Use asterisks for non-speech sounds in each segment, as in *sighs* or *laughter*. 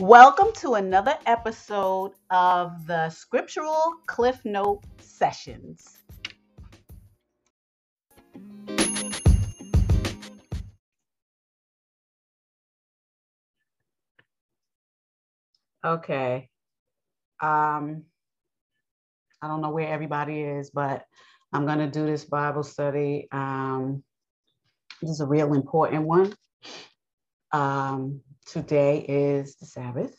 Welcome to another episode of the Scriptural Cliff Note Sessions. Okay. Um, I don't know where everybody is, but I'm going to do this Bible study. Um, this is a real important one. Um, today is the Sabbath,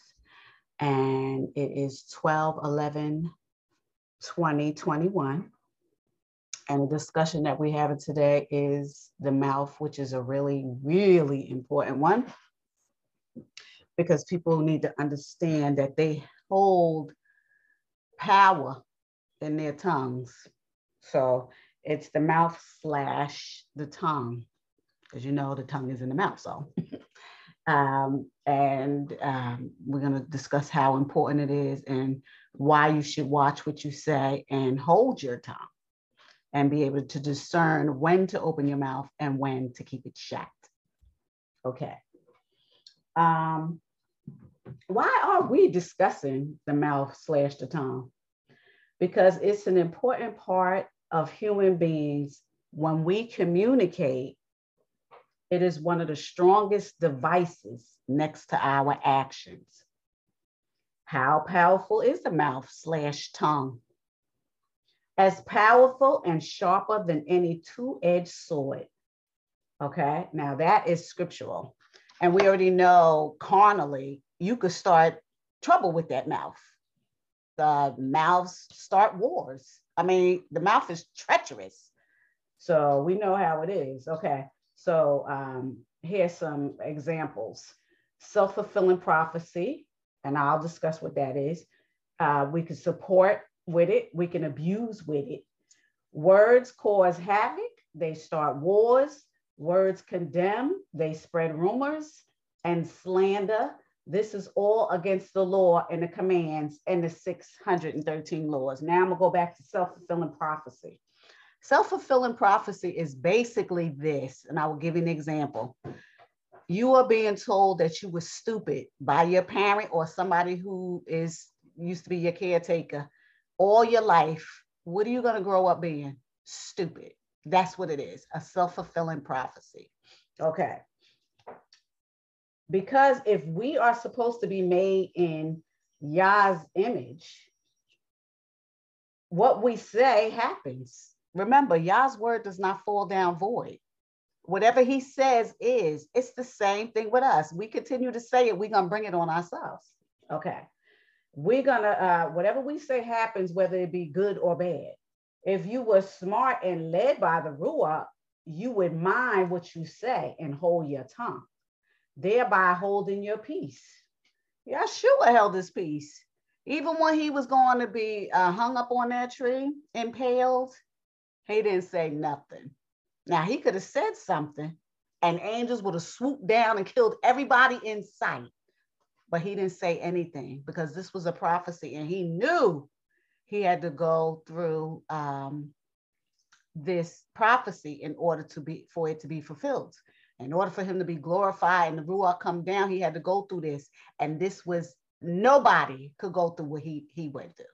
and it is 12 11 2021. And the discussion that we're having today is the mouth, which is a really, really important one because people need to understand that they hold power in their tongues. So it's the mouth slash the tongue, because you know the tongue is in the mouth. So, *laughs* um, and um, we're going to discuss how important it is and why you should watch what you say and hold your tongue and be able to discern when to open your mouth and when to keep it shut. Okay. Um, why are we discussing the mouth slash the tongue? Because it's an important part of human beings. When we communicate, it is one of the strongest devices next to our actions. How powerful is the mouth slash tongue? As powerful and sharper than any two edged sword. Okay, now that is scriptural. And we already know carnally you could start trouble with that mouth. The mouths start wars. I mean, the mouth is treacherous. So we know how it is. Okay. So um, here's some examples self fulfilling prophecy, and I'll discuss what that is. Uh, we can support with it, we can abuse with it. Words cause havoc, they start wars. Words condemn, they spread rumors and slander. This is all against the law and the commands and the 613 laws. Now I'm going to go back to self fulfilling prophecy. Self fulfilling prophecy is basically this, and I will give you an example. You are being told that you were stupid by your parent or somebody who is used to be your caretaker all your life. What are you going to grow up being? Stupid. That's what it is a self fulfilling prophecy. Okay because if we are supposed to be made in Yah's image, what we say happens. Remember, Yah's word does not fall down void. Whatever he says is, it's the same thing with us. We continue to say it, we're going to bring it on ourselves. Okay. We're going to, uh, whatever we say happens, whether it be good or bad. If you were smart and led by the Ruach, you would mind what you say and hold your tongue thereby holding your peace. Yeshua held his peace. Even when he was going to be uh, hung up on that tree, impaled, he didn't say nothing. Now, he could have said something, and angels would have swooped down and killed everybody in sight. But he didn't say anything because this was a prophecy, and he knew he had to go through um, this prophecy in order to be for it to be fulfilled in order for him to be glorified and the Ruach come down, he had to go through this. And this was nobody could go through what he, he went through.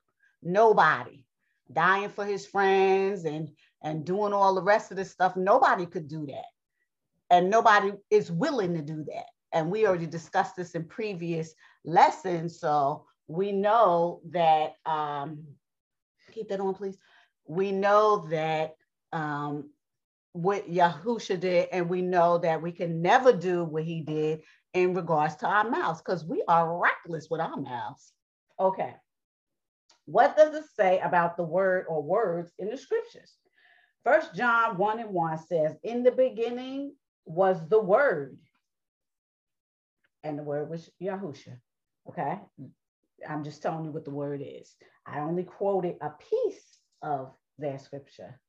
Nobody dying for his friends and, and doing all the rest of this stuff. Nobody could do that. And nobody is willing to do that. And we already discussed this in previous lessons. So we know that, um, keep that on, please. We know that um, what Yahusha did, and we know that we can never do what he did in regards to our mouths because we are reckless with our mouths. Okay. What does it say about the word or words in the scriptures? First John 1 and 1 says, In the beginning was the word, and the word was Yahusha. Okay. I'm just telling you what the word is. I only quoted a piece of that scripture.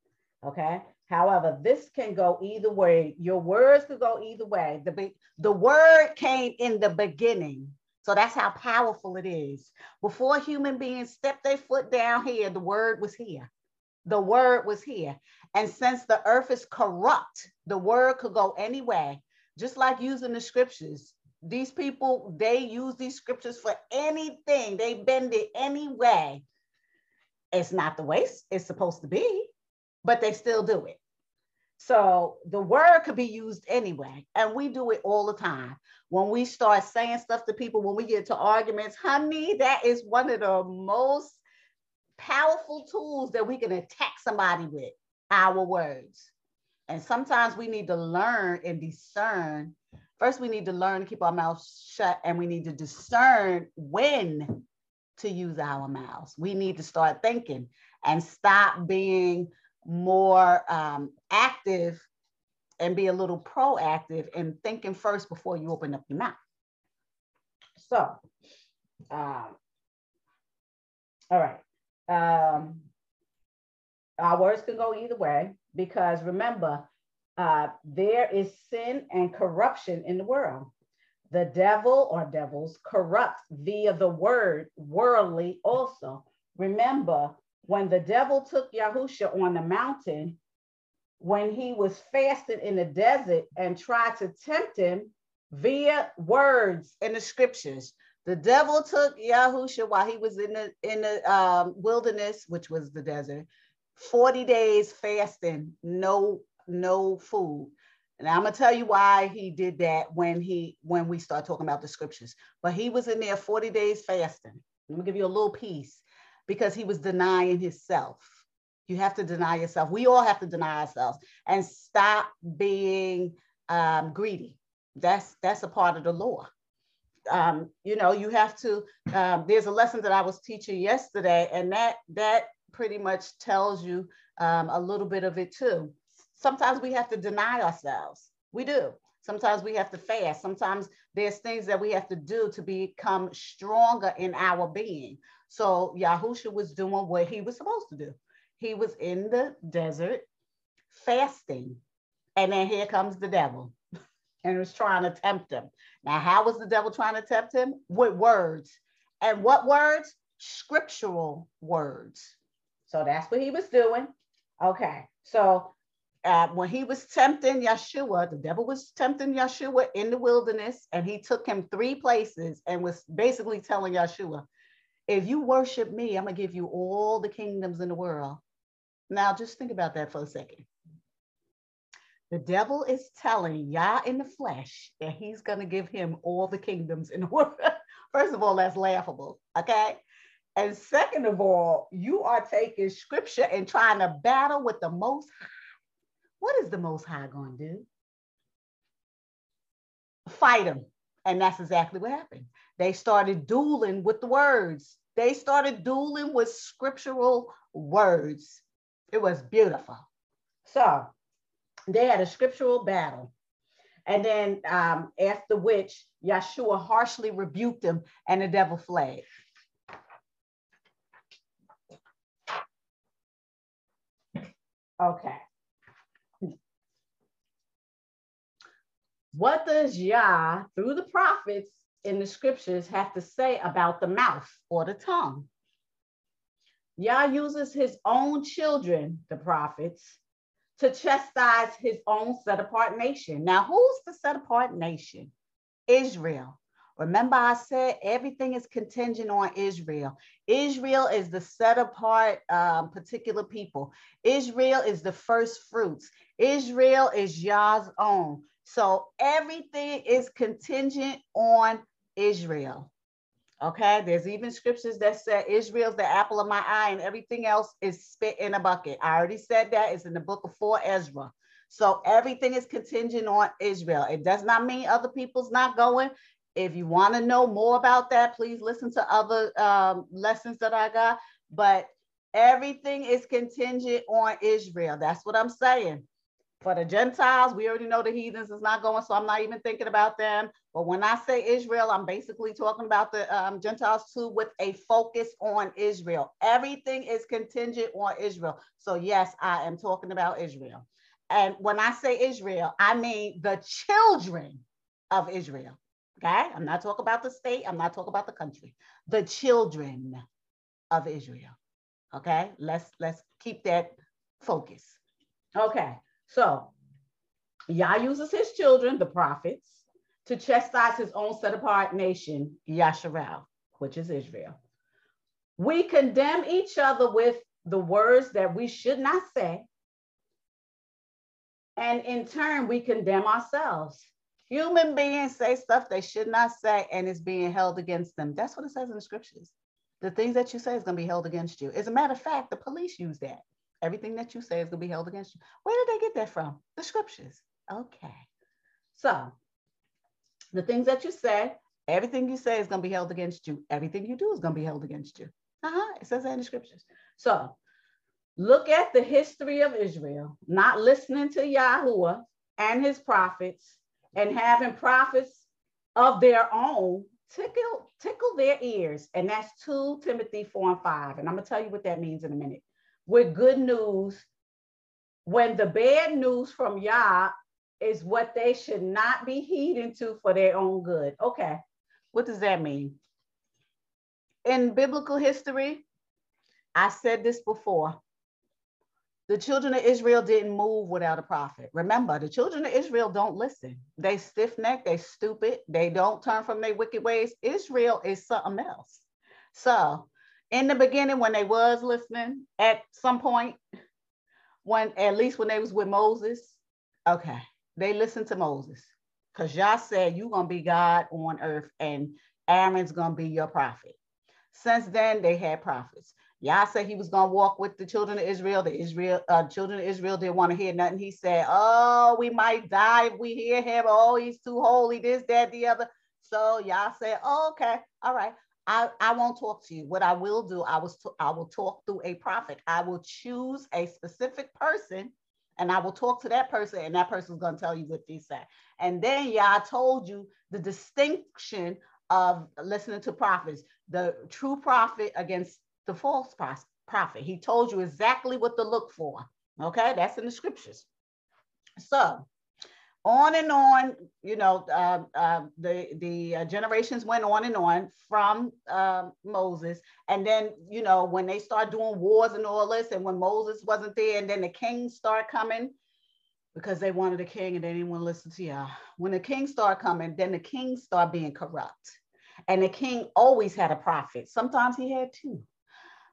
Okay. However, this can go either way. Your words could go either way. The, the word came in the beginning. So that's how powerful it is. Before human beings stepped their foot down here, the word was here. The word was here. And since the earth is corrupt, the word could go any way. Just like using the scriptures, These people, they use these scriptures for anything. They bend it any way. It's not the way it's supposed to be, but they still do it. So the word could be used anyway. And we do it all the time. When we start saying stuff to people, when we get to arguments, honey, that is one of the most powerful tools that we can attack somebody with our words. And sometimes we need to learn and discern. First, we need to learn to keep our mouths shut and we need to discern when to use our mouths. We need to start thinking and stop being more um, active and be a little proactive in thinking first before you open up your mouth. So, um, all right. Um, our words can go either way because remember, uh, there is sin and corruption in the world. The devil or devils corrupt via the word worldly also. Remember, when the devil took Yahusha on the mountain, when he was fasting in the desert and tried to tempt him via words in the scriptures. The devil took Yahusha while he was in the in the um, wilderness, which was the desert, 40 days fasting, no, no food. And I'm gonna tell you why he did that when he when we start talking about the scriptures. But he was in there 40 days fasting. Let me give you a little piece because he was denying himself. You have to deny yourself. We all have to deny ourselves and stop being um, greedy. That's that's a part of the law. Um, you know, you have to. Um, there's a lesson that I was teaching yesterday, and that that pretty much tells you um, a little bit of it too. Sometimes we have to deny ourselves. We do. Sometimes we have to fast. Sometimes there's things that we have to do to become stronger in our being. So Yahusha was doing what he was supposed to do. He was in the desert fasting. And then here comes the devil and was trying to tempt him. Now, how was the devil trying to tempt him? With words. And what words? Scriptural words. So that's what he was doing. Okay. So uh, when he was tempting Yeshua, the devil was tempting Yeshua in the wilderness, and he took him three places and was basically telling Yeshua, if you worship me, I'm going to give you all the kingdoms in the world. Now, just think about that for a second. The devil is telling Yah in the flesh that he's going to give him all the kingdoms in the *laughs* world. First of all, that's laughable. Okay. And second of all, you are taking scripture and trying to battle with the Most High. What is the Most High going to do? Fight him. And that's exactly what happened. They started dueling with the words. They started dueling with scriptural words. It was beautiful. So they had a scriptural battle. And then um, after which, Yeshua harshly rebuked them and the devil fled. Okay. What does Yah, through the prophets in the scriptures, have to say about the mouth or the tongue? Yah uses his own children, the prophets, to chastise his own set apart nation. Now, who's the set apart nation? Israel. Remember, I said everything is contingent on Israel. Israel is the set apart um, particular people. Israel is the first fruits. Israel is Yah's own. So everything is contingent on Israel. Okay, there's even scriptures that say Israel's the apple of my eye, and everything else is spit in a bucket. I already said that. It's in the book of 4 Ezra. So everything is contingent on Israel. It does not mean other people's not going. If you want to know more about that, please listen to other um, lessons that I got. But everything is contingent on Israel. That's what I'm saying. For the Gentiles, we already know the heathens is not going, so I'm not even thinking about them. But when I say Israel, I'm basically talking about the um, Gentiles too, with a focus on Israel. Everything is contingent on Israel. So, yes, I am talking about Israel. And when I say Israel, I mean the children of Israel. Okay. I'm not talking about the state. I'm not talking about the country. The children of Israel. Okay. Let's let's keep that focus. Okay. So Yah uses his children, the prophets, to chastise his own set apart nation, Yasharel, which is Israel. We condemn each other with the words that we should not say. And in turn, we condemn ourselves. Human beings say stuff they should not say, and it's being held against them. That's what it says in the scriptures. The things that you say is going to be held against you. As a matter of fact, the police use that. Everything that you say is going to be held against you. Where did they get that from? The scriptures. Okay. So, the things that you say, everything you say is going to be held against you. Everything you do is going to be held against you. Uh-huh. It says that in the scriptures. So, look at the history of Israel, not listening to Yahuwah and his prophets and having prophets of their own tickle, tickle their ears. And that's 2 Timothy 4 and 5. And I'm going to tell you what that means in a minute. With good news, when the bad news from Yah is what they should not be heeding to for their own good. Okay, what does that mean? In biblical history, I said this before. The children of Israel didn't move without a prophet. Remember, the children of Israel don't listen. They stiff neck, they stupid, they don't turn from their wicked ways. Israel is something else. So, in the beginning, when they was listening, at some point, when at least when they was with Moses, okay, they listened to Moses because Yah said, You're to be God on earth and Aaron's to be your prophet. Since then, they had prophets. Yah said he was to walk with the children of Israel. The Israel uh, children of Israel didn't want to hear nothing. He said, Oh, we might die if we hear him. Oh, he's too holy, this, that, the other. So Yah said, oh, okay, all right. I, I won't talk to you. What I will do, I was I will talk through a prophet. I will choose a specific person and I will talk to that person, and that person's going to tell you what they said. And then, yeah, I told you the distinction of listening to prophets, the true prophet against the false prophet. He told you exactly what to look for. Okay, that's in the scriptures. So, on and on, you know, uh, uh, the the uh, generations went on and on from um, Moses, and then you know when they start doing wars and all this, and when Moses wasn't there, and then the kings start coming because they wanted a king and they didn't want to listen to Yah. When the kings start coming, then the kings start being corrupt, and the king always had a prophet. Sometimes he had two.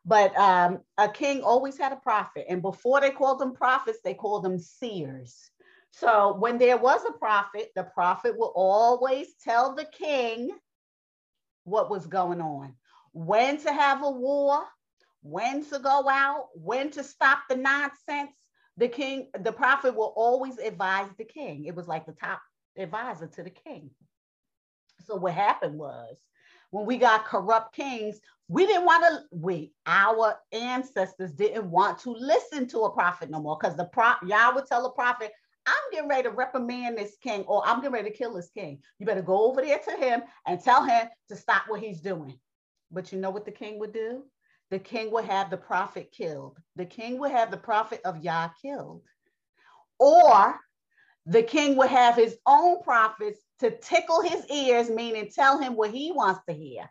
But um, a king always had a prophet. And before they called them prophets, they called them seers so when there was a prophet, the prophet will always tell the king what was going on, when to have a war, when to go out, when to stop the nonsense. The king, the prophet will always advise the king. It was like the top advisor to the king. So what happened was when we got corrupt kings, we didn't want to, we, our ancestors didn't want to listen to a prophet no more because the prop, Yah would tell a prophet, I'm getting ready to reprimand this king or I'm getting ready to kill this king. You better go over there to him and tell him to stop what he's doing. But you know what the king would do? The king would have the prophet killed. The king would have the prophet of Yah killed. Or the king would have his own prophets to tickle his ears, meaning tell him what he wants to hear.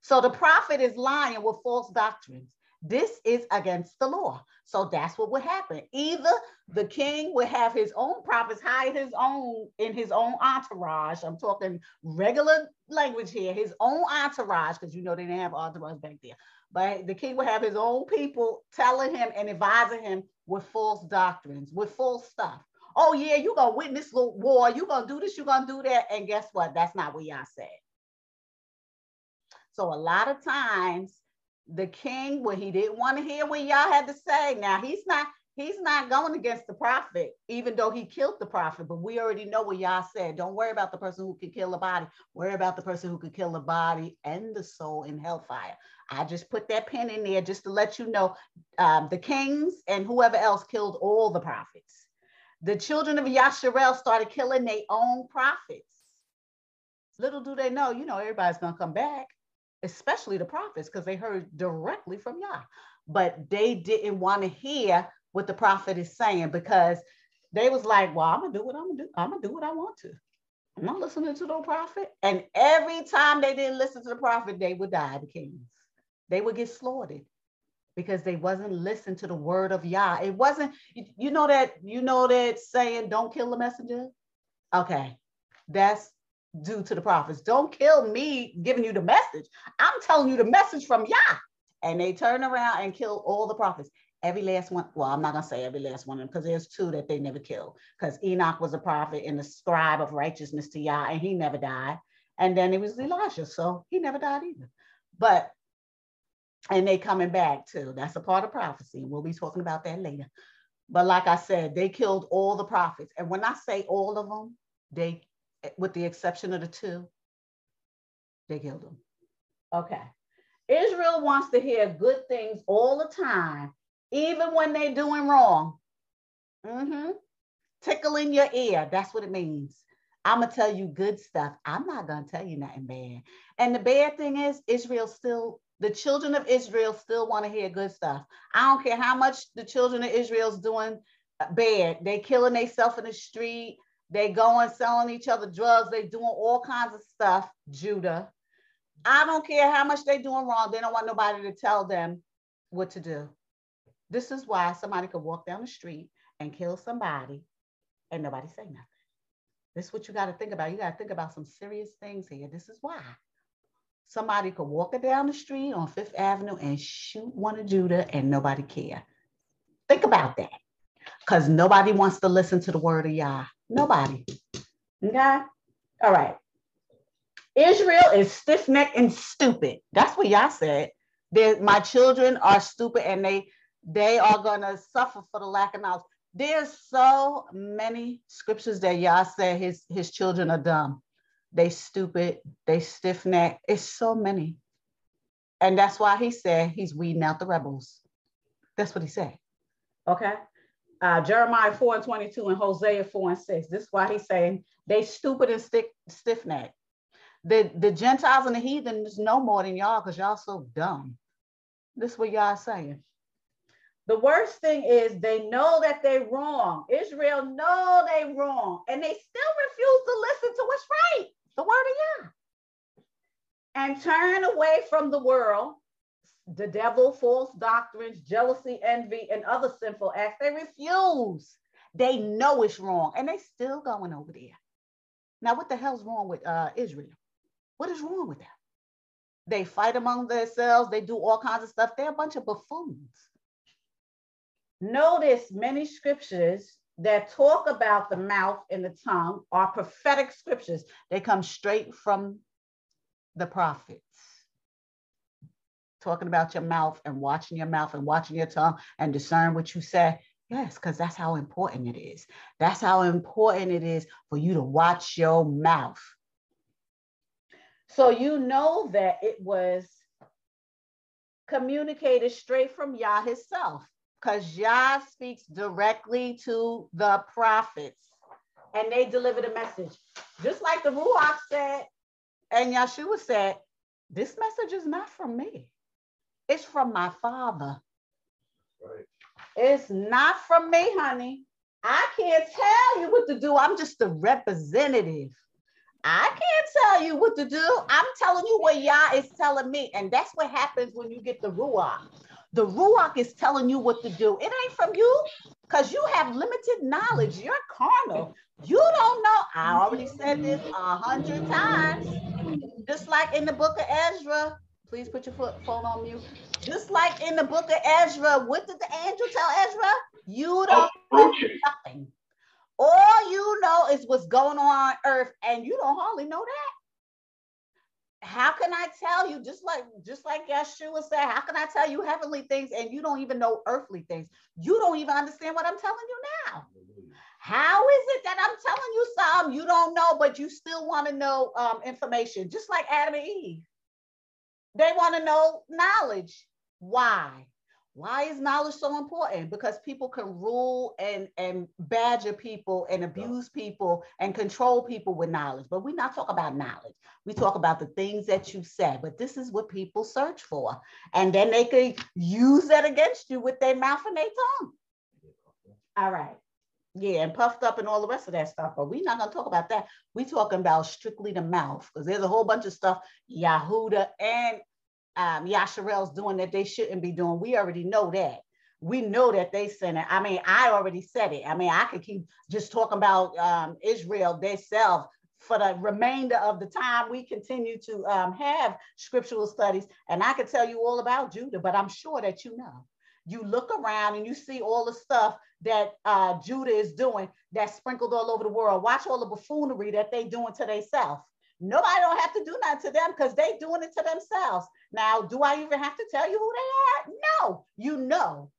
So the prophet is lying with false doctrines. This is against the law. So that's what would happen. Either the king would have his own prophets, hide his own in his own entourage. I'm talking regular language here, his own entourage, because you know they didn't have entourage back there. But the king would have his own people telling him and advising him with false doctrines, with false stuff. Oh, yeah, you're going to win witness war. You're going to do this, you're going to do that. And guess what? That's not what Yah said. So a lot of times the king when he didn't want to hear what Yah had to say. Now he's not he's not going against the prophet, even though he killed the prophet. But we already know what Yah said. Don't worry about the person who can kill a body. Worry about the person who can kill the body and the soul in hellfire. I just put that pen in there just to let you know um, the kings and whoever else killed all the prophets. The children of Yasharel started killing their own prophets. Little do they know, you know, everybody's to come back especially the prophets, because they heard directly from Yah. But they didn't want to hear what the prophet is saying because they was like, well, I'm gonna do what I'm gonna do. I'm gonna do what I want to. I'm not listening to no prophet. And every time they didn't listen to the prophet, they would die, the kings. They would get slaughtered because they wasn't listening to the word of Yah. It wasn't, you know that, you know that saying, don't kill the messenger? Okay. That's do to the prophets. Don't kill me giving you the message. I'm telling you the message from Yah. And they turn around and kill all the prophets. Every last one. Well, I'm not gonna say every last one of them because there's two that they never killed. Because Enoch was a prophet and a scribe of righteousness to Yah, and he never died. And then it was Elijah, so he never died either. But and they coming back too. That's a part of prophecy. We'll be talking about that later. But like I said, they killed all the prophets. And when I say all of them, they, with the exception of the two, they killed them. Okay. Israel wants to hear good things all the time, even when they're doing wrong. Mm-hmm. Tickling your ear. That's what it means. I'm gonna tell you good stuff. I'm not gonna tell you nothing bad. And the bad thing is, Israel still the children of Israel still want to hear good stuff. I don't care how much the children of Israel's doing bad. They're killing themselves in the street. They going selling each other drugs. They doing all kinds of stuff. Judah. I don't care how much they doing wrong. They don't want nobody to tell them what to do. This is why somebody could walk down the street and kill somebody and nobody say nothing. This is what you got to think about. You got to think about some serious things here. This is why. Somebody could walk it down the street on Fifth Avenue and shoot one of Judah and nobody care. Think about that. Because nobody wants to listen to the word of Yah. Nobody. Okay? All right. Israel is stiff-necked and stupid. That's what Yah said. They're, my children are stupid and they they are gonna suffer for the lack of knowledge. There's so many scriptures that Yah said his his children are dumb they stupid, they stiff neck. It's so many. And that's why he said he's weeding out the rebels. That's what he said. Okay. Uh, Jeremiah 4 and 22 and Hosea 4 and 6. This is why he's saying they stupid and stick, stiff neck. The, the Gentiles and the heathen is no more than y'all because y'all so dumb. This is what Yah saying. The worst thing is they know that they're wrong. Israel know they wrong and they still refuse to listen to what's right the word of Yah. And turn away from the world, the devil, false doctrines, jealousy, envy, and other sinful acts. They refuse. They know it's wrong and they still going over there. Now, what the hell's wrong with uh, Israel? What is wrong with them? They fight among themselves. They do all kinds of stuff. They're a bunch of buffoons. Notice many scriptures that talk about the mouth and the tongue are prophetic scriptures. They come straight from the prophets. Talking about your mouth and watching your mouth and watching your tongue and discern what you say. Yes, because that's how important it is. That's how important it is for you to watch your mouth. So you know that it was communicated straight from Yah himself because Yah speaks directly to the prophets and they deliver the message. Just like the Ruach said, and Yeshua said, This message is not from me, it's from my Father. Right. It's not from me, honey. I can't tell you what to do. I'm just a representative. I can't tell you what to do. I'm telling you what Yah is telling me. And that's what happens when you get the Ruach. The Ruach is telling you what to do. It ain't from you because you have limited knowledge. You're carnal. You don't know. I already said this a hundred times. Just like in the book of Ezra, please put your foot, phone on mute. Just like in the book of Ezra, what did the angel tell Ezra? You don't know nothing. All you know is what's going on on earth, and you don't hardly know that how can I tell you, just like just like Yeshua said, how can I tell you heavenly things and you don't even know earthly things? You don't even understand what I'm telling you now. How is it that I'm telling you some you don't know, but you still want to know um, information, just like Adam and Eve? They want to know knowledge. Why? Why is knowledge so important? Because people can rule and, and badger people and abuse people and control people with knowledge. But we not talk about knowledge. We talk about the things that you said. But this is what people search for. And then they can use that against you with their mouth and their tongue. All right. Yeah, and puffed up and all the rest of that stuff. But we're not going to talk about that. We're talking about strictly the mouth because there's a whole bunch of stuff Yahuda and um, Yasharel's doing that they shouldn't be doing. We already know that. We know that they sinning. I mean, I already said it. I mean, I could keep just talking about um, Israel themselves for the remainder of the time we continue to um, have scriptural studies. And I could tell you all about Judah, but I'm sure that you know. You look around and you see all the stuff that uh, Judah is doing that's sprinkled all over the world. Watch all the buffoonery that they doing to themselves. Nobody don't have to do nothing to them because they doing it to themselves. Now, do I even have to tell you who they are? No, you know.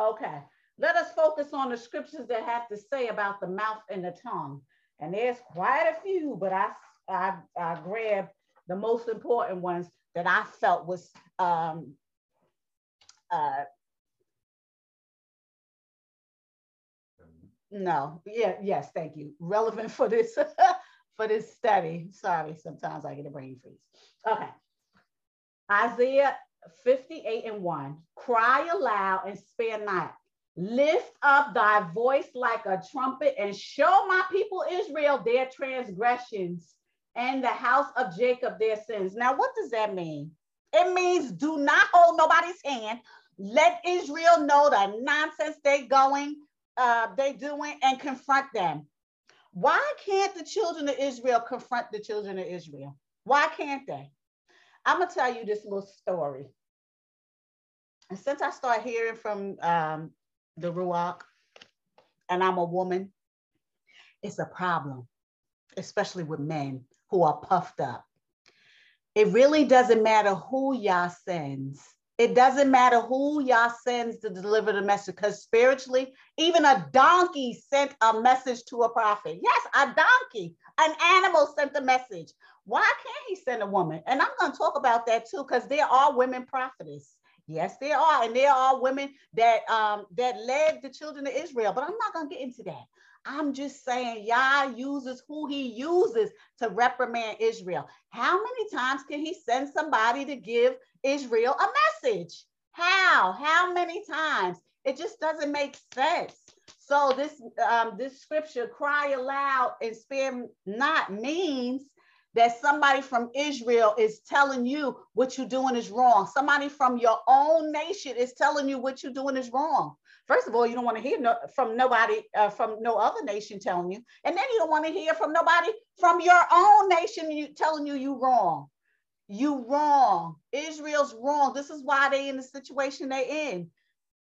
Okay, let us focus on the scriptures that have to say about the mouth and the tongue. And there's quite a few, but I, I, I grabbed the most important ones that I felt was um, uh, no, yeah, yes, thank you. Relevant for this *laughs* for this study. Sorry, sometimes I get a brain freeze. Okay. Isaiah 58 and 1. Cry aloud and spare not. Lift up thy voice like a trumpet and show my people Israel their transgressions and the house of Jacob their sins. Now, what does that mean? It means do not hold nobody's hand. Let Israel know the nonsense they're going, uh, they doing, and confront them. Why can't the children of Israel confront the children of Israel? Why can't they? I'm gonna tell you this little story. And since I start hearing from um, the Ruach, and I'm a woman, it's a problem, especially with men who are puffed up. It really doesn't matter who Yah sends it doesn't matter who Yah sends to deliver the message, because spiritually, even a donkey sent a message to a prophet. Yes, a donkey, an animal sent a message. Why can't he send a woman? And I'm going to talk about that too, because there are women prophetess. Yes, there are, and there are women that um, that led the children of Israel. But I'm not going to get into that. I'm just saying, Yah uses who he uses to reprimand Israel. How many times can he send somebody to give Israel a message? How? How many times? It just doesn't make sense. So this um, this scripture, cry aloud and spare not, means that somebody from Israel is telling you what you're doing is wrong. Somebody from your own nation is telling you what you're doing is wrong. First of all, you don't want to hear no, from nobody uh, from no other nation telling you, and then you don't want to hear from nobody from your own nation you, telling you you wrong. You wrong. Israel's wrong. This is why they in the situation they in.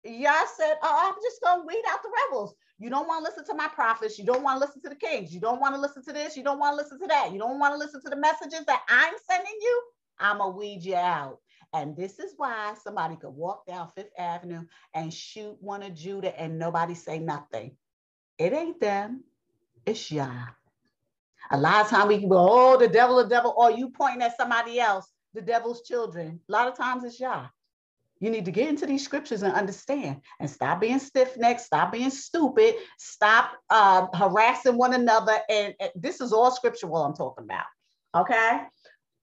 Yah said, oh, I'm just gonna weed out the rebels. You don't want to listen to my prophets. You don't want to listen to the kings. You don't want to listen to this. You don't want to listen to that. You don't want to listen to the messages that I'm sending you. I'm gonna weed you out. And this is why somebody could walk down Fifth Avenue and shoot one of Judah and nobody say nothing. It ain't them, it's Yah. A lot of time we go, oh, the devil, the devil, or you pointing at somebody else, the devil's children. A lot of times it's Yah. You need to get into these scriptures and understand and stop being stiff necked, stop being stupid, stop uh, harassing one another. And, and this is all scriptural I'm talking about. Okay.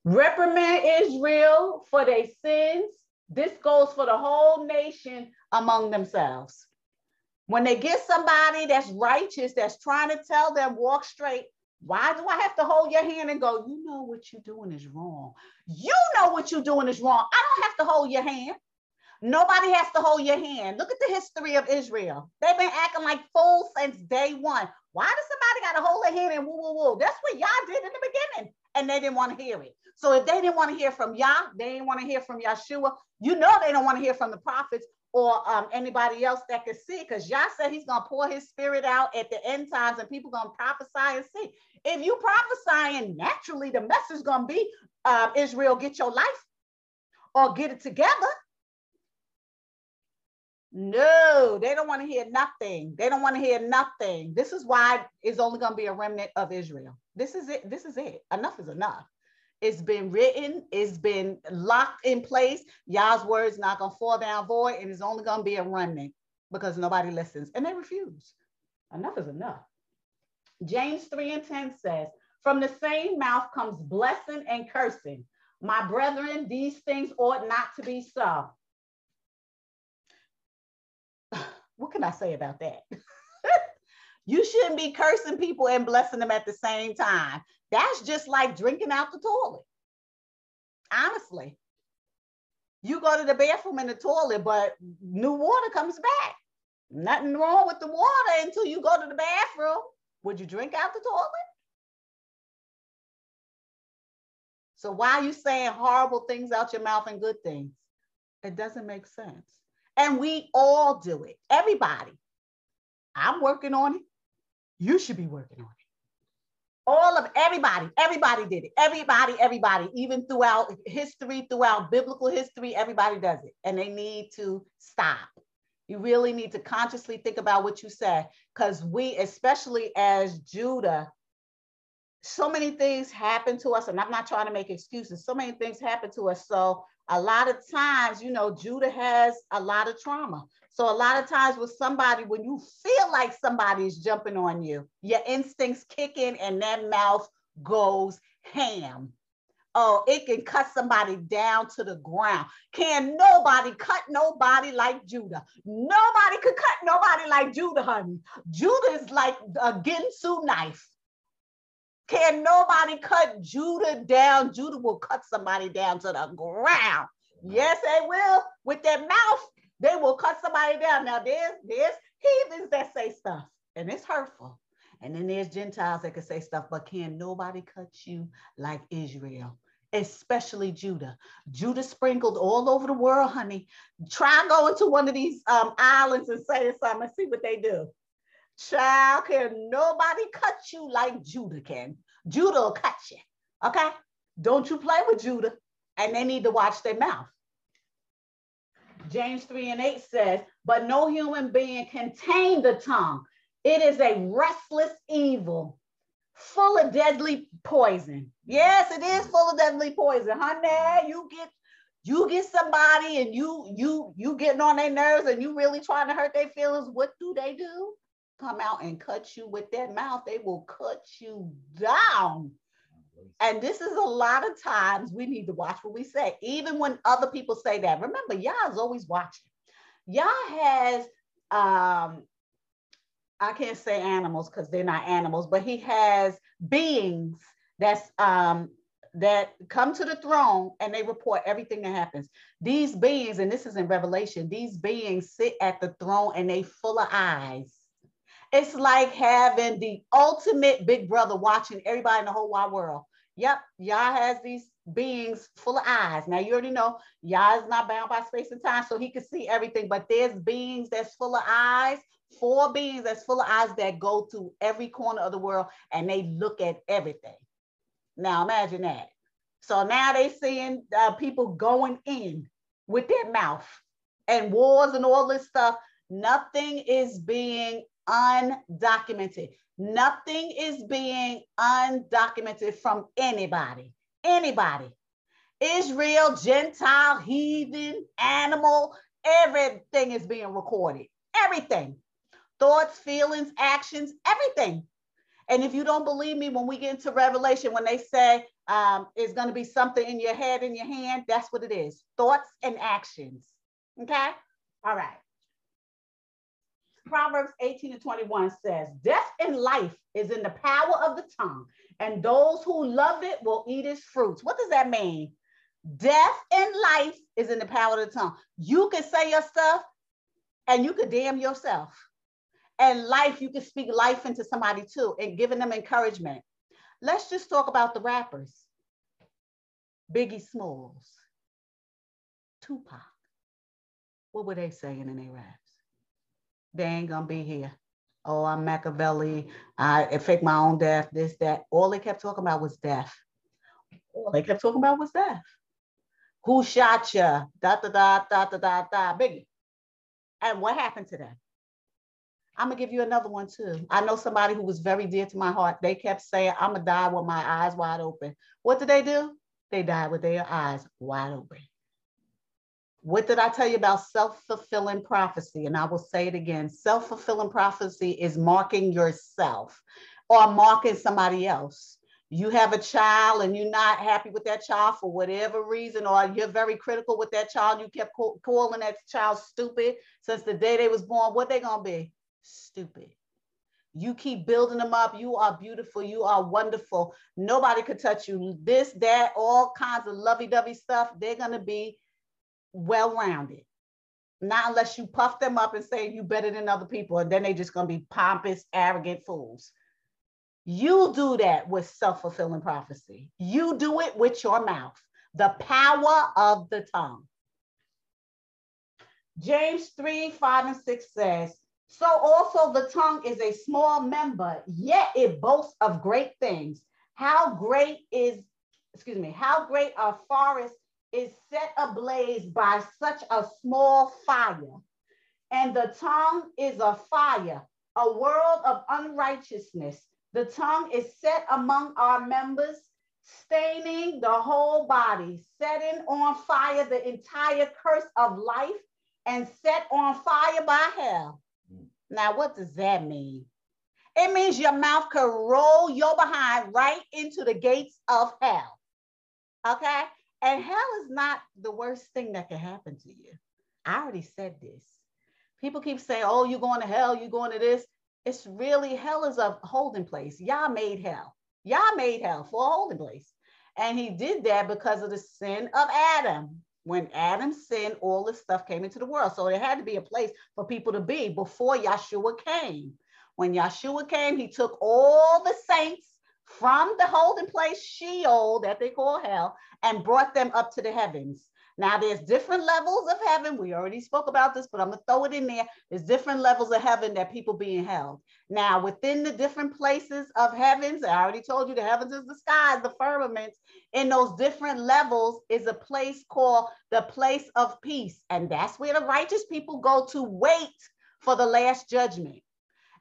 Reprimand Israel for their sins. This goes for the whole nation among themselves. When they get somebody that's righteous, that's trying to tell them, walk straight, why do I have to hold your hand and go, you know what you're doing is wrong? You know what you're doing is wrong. I don't have to hold your hand. Nobody has to hold your hand. Look at the history of Israel. They've been acting like fools since day one. Why does somebody got to hold their hand and woo woo woo? That's what Yah did in the beginning, and they didn't want to hear it. So if they didn't want to hear from Yah, they didn't want to hear from Yeshua. You know they don't want to hear from the prophets or um, anybody else that could see, because Yah said He's going to pour His Spirit out at the end times, and people going to prophesy and see. If you prophesying naturally, the message going to be uh, Israel, get your life or get it together. No, they don't want to hear nothing. They don't want to hear nothing. This is why it's only going to be a remnant of Israel. This is it. This is it. Enough is enough. It's been written, it's been locked in place. Yah's word's not to fall down void, and it's only to be a remnant because nobody listens. And they refuse. Enough is enough. James 3 and 10 says, From the same mouth comes blessing and cursing. My brethren, these things ought not to be so. *sighs* what can I say about that? *laughs* you shouldn't be cursing people and blessing them at the same time. That's just like drinking out the toilet. Honestly, you go to the bathroom in the toilet, but new water comes back. Nothing wrong with the water until you go to the bathroom. Would you drink out the toilet? So why are you saying horrible things out your mouth and good things? It doesn't make sense. And we all do it. Everybody. I'm working on it. You should be working on it. All of everybody, everybody did it. Everybody, everybody, even throughout history, throughout biblical history, everybody does it. And they need to stop. You really need to consciously think about what you said because we, especially as Judah, so many things happen to us, and I'm not trying to make excuses. So many things happen to us. So a lot of times, you know, Judah has a lot of trauma. So a lot of times with somebody, when you feel like somebody's jumping on you, your instincts kick in and that mouth goes ham. Oh, it can cut somebody down to the ground. Can nobody cut nobody like Judah? Nobody could cut nobody like Judah, honey. Judah is like a Ginsu knife. Can nobody cut Judah down? Judah will cut somebody down to the ground. Yes, they will. With their mouth, they will cut somebody down. Now, there's, there's heathens that say stuff, and it's hurtful. And then there's Gentiles that can say stuff, but can nobody cut you like Israel? Especially Judah. Judah sprinkled all over the world, honey. Try going to one of these um, islands and say something and see what they do. Child, can nobody cut you like Judah can. Judah will cut you. Okay? Don't you play with Judah. And they need to watch their mouth. James 3 and 8 says, But no human being can tame the tongue. It is a restless evil, full of deadly poison. Yes, it is full of deadly poison. Honey, you get you get somebody and you you you getting on their nerves and you really trying to hurt their feelings. What do they do? come out and cut you with their mouth, they will cut you down. And this is a lot of times we need to watch what we say, even when other people say that. Remember, Yah is always watching. Yah has, um, I can't say animals because they're not animals, but he has beings that's um, that come to the throne and they report everything that happens. These beings, and this is in Revelation, these beings sit at the throne and they full of eyes it's like having the ultimate big brother watching everybody in the whole wide world. Yep, Yah has these beings full of eyes. Now you already know Yah is not bound by space and time, so he can see everything, but there's beings that's full of eyes, four beings that's full of eyes that go to every corner of the world and they look at everything. Now imagine that. So now they seeing uh, people going in with their mouth and wars and all this stuff. Nothing is being undocumented. Nothing is being undocumented from anybody. Anybody. Israel, Gentile, heathen, animal, everything is being recorded. Everything. Thoughts, feelings, actions, everything. And if you don't believe me, when we get into Revelation, when they say um, it's going to be something in your head, in your hand, that's what it is thoughts and actions. Okay? All right. Proverbs 18 and 21 says, Death and life is in the power of the tongue, and those who love it will eat its fruits. What does that mean? Death and life is in the power of the tongue. You can say your stuff and you could damn yourself. And life, you can speak life into somebody too and giving them encouragement. Let's just talk about the rappers Biggie Smalls, Tupac. What were they saying in their raps? They ain't gonna be here. Oh, I'm Machiavelli. I fake my own death, this, that. All they kept talking about was death. All they kept talking about was death. Who shot you? Da da da da da da da. Biggie. And what happened to them? I'm gonna give you another one too. I know somebody who was very dear to my heart. They kept saying, I'm gonna die with my eyes wide open. What did they do? They died with their eyes wide open. What did I tell you about self fulfilling prophecy? And I will say it again self fulfilling prophecy is marking yourself or marking somebody else. You have a child and you're not happy with that child for whatever reason, or you're very critical with that child. You kept calling that child stupid since the day they was born. What they gonna be? Stupid. You keep building them up. You are beautiful. You are wonderful. Nobody could touch you. This, that, all kinds of lovey-dovey stuff. They're gonna be well-rounded. Not unless you puff them up and say you better than other people, and then they just gonna be pompous, arrogant fools. You do that with self fulfilling prophecy. You do it with your mouth, the power of the tongue. James 3 5 and 6 says, So also the tongue is a small member, yet it boasts of great things. How great is, excuse me, how great are forest is set ablaze by such a small fire. And the tongue is a fire, a world of unrighteousness. The tongue is set among our members, staining the whole body, setting on fire the entire curse of life, and set on fire by hell. Mm. Now, what does that mean? It means your mouth could roll your behind right into the gates of hell. Okay? And hell is not the worst thing that can happen to you. I already said this. People keep saying, oh, you're going to hell, you're going to this. It's really hell is a holding place. Yah made hell. Yah made hell for a holding place. And he did that because of the sin of Adam. When Adam sinned, all this stuff came into the world. So there had to be a place for people to be before Yeshua came. When Yeshua came, he took all the saints from the holding place Sheol that they call hell and brought them up to the heavens. Now there's different levels of heaven. We already spoke about this, but I'm gonna throw it in there. There's different levels of heaven that people being held. Now within the different places of heavens, I already told you the heavens is the skies, the firmaments. In those different levels is a place called the place of peace, and that's where the righteous people go to wait for the last judgment.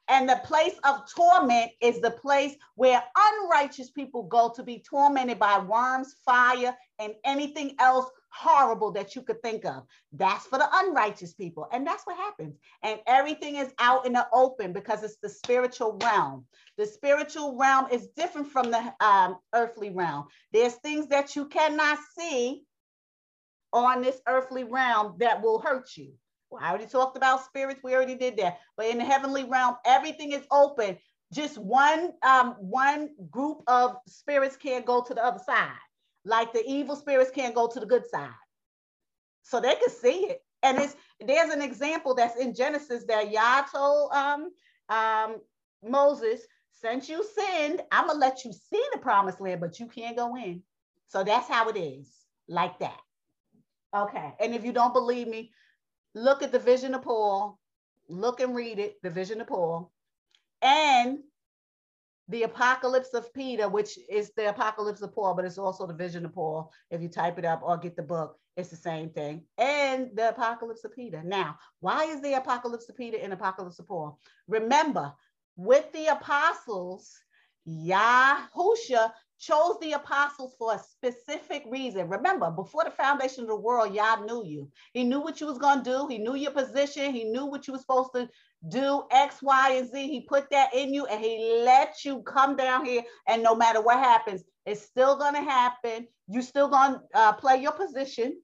And the place of torment is the place where unrighteous people go to be tormented by worms, fire, and anything else horrible that you could think of. That's for the unrighteous people. And that's what happens. And everything is out in the open because it's the spiritual realm. The spiritual realm is different from the um, earthly realm. There's things that you cannot see on this earthly realm that will hurt you. I already talked about spirits. We already did that. But in the heavenly realm, everything is open. Just one um, one group of spirits can't go to the other side. Like the evil spirits can't go to the good side. So they can see it. And it's there's an example that's in Genesis that Yah told um, um, Moses, since you sinned, I'm gonna let you see the promised land, but you can't go in. So that's how it is, like that. Okay. And if you don't believe me, look at the vision of Paul, look and read it, the vision of Paul, and the apocalypse of Peter, which is the apocalypse of Paul, but it's also the vision of Paul. If you type it up or get the book, it's the same thing. And the apocalypse of Peter. Now, why is the apocalypse of Peter and apocalypse of Paul? Remember, with the apostles, Yahusha chose the apostles for a specific reason. Remember, before the foundation of the world, Yah knew you. He knew what you was going to do. He knew your position. He knew what you were supposed to do X, Y, and Z. He put that in you and he let you come down here. And no matter what happens, it's still going to happen. You still going to uh, play your position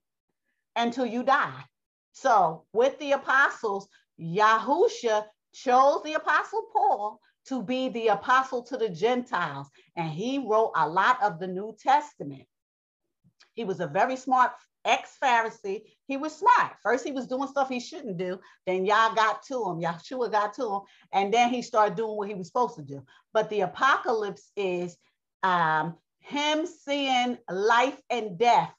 until you die. So with the apostles, Yahusha chose the apostle Paul to be the apostle to the Gentiles. And he wrote a lot of the New Testament. He was a very smart ex Pharisee. He was smart. First, he was doing stuff he shouldn't do. Then Yah got to him. Yahshua got to him. And then he started doing what he was supposed to do. But the apocalypse is um, him seeing life and death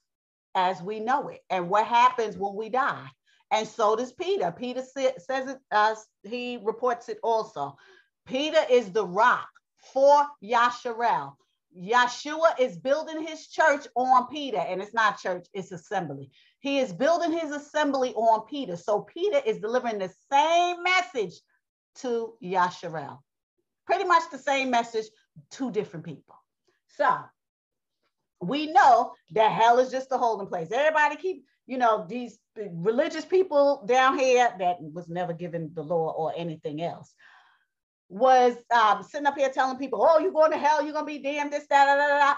as we know it and what happens when we die. And so does Peter. Peter says it, uh, he reports it also. Peter is the rock for Yasharel. Yeshua is building his church on Peter, and it's not church, it's assembly. He is building his assembly on Peter. So Peter is delivering the same message to Yasharel. Pretty much the same message, two different people. So we know that hell is just a holding place. Everybody keep, you know, these religious people down here that was never given the law or anything else was um, sitting up here telling people, oh, you're going to hell, you're going to be damned, this, that, da, da, da.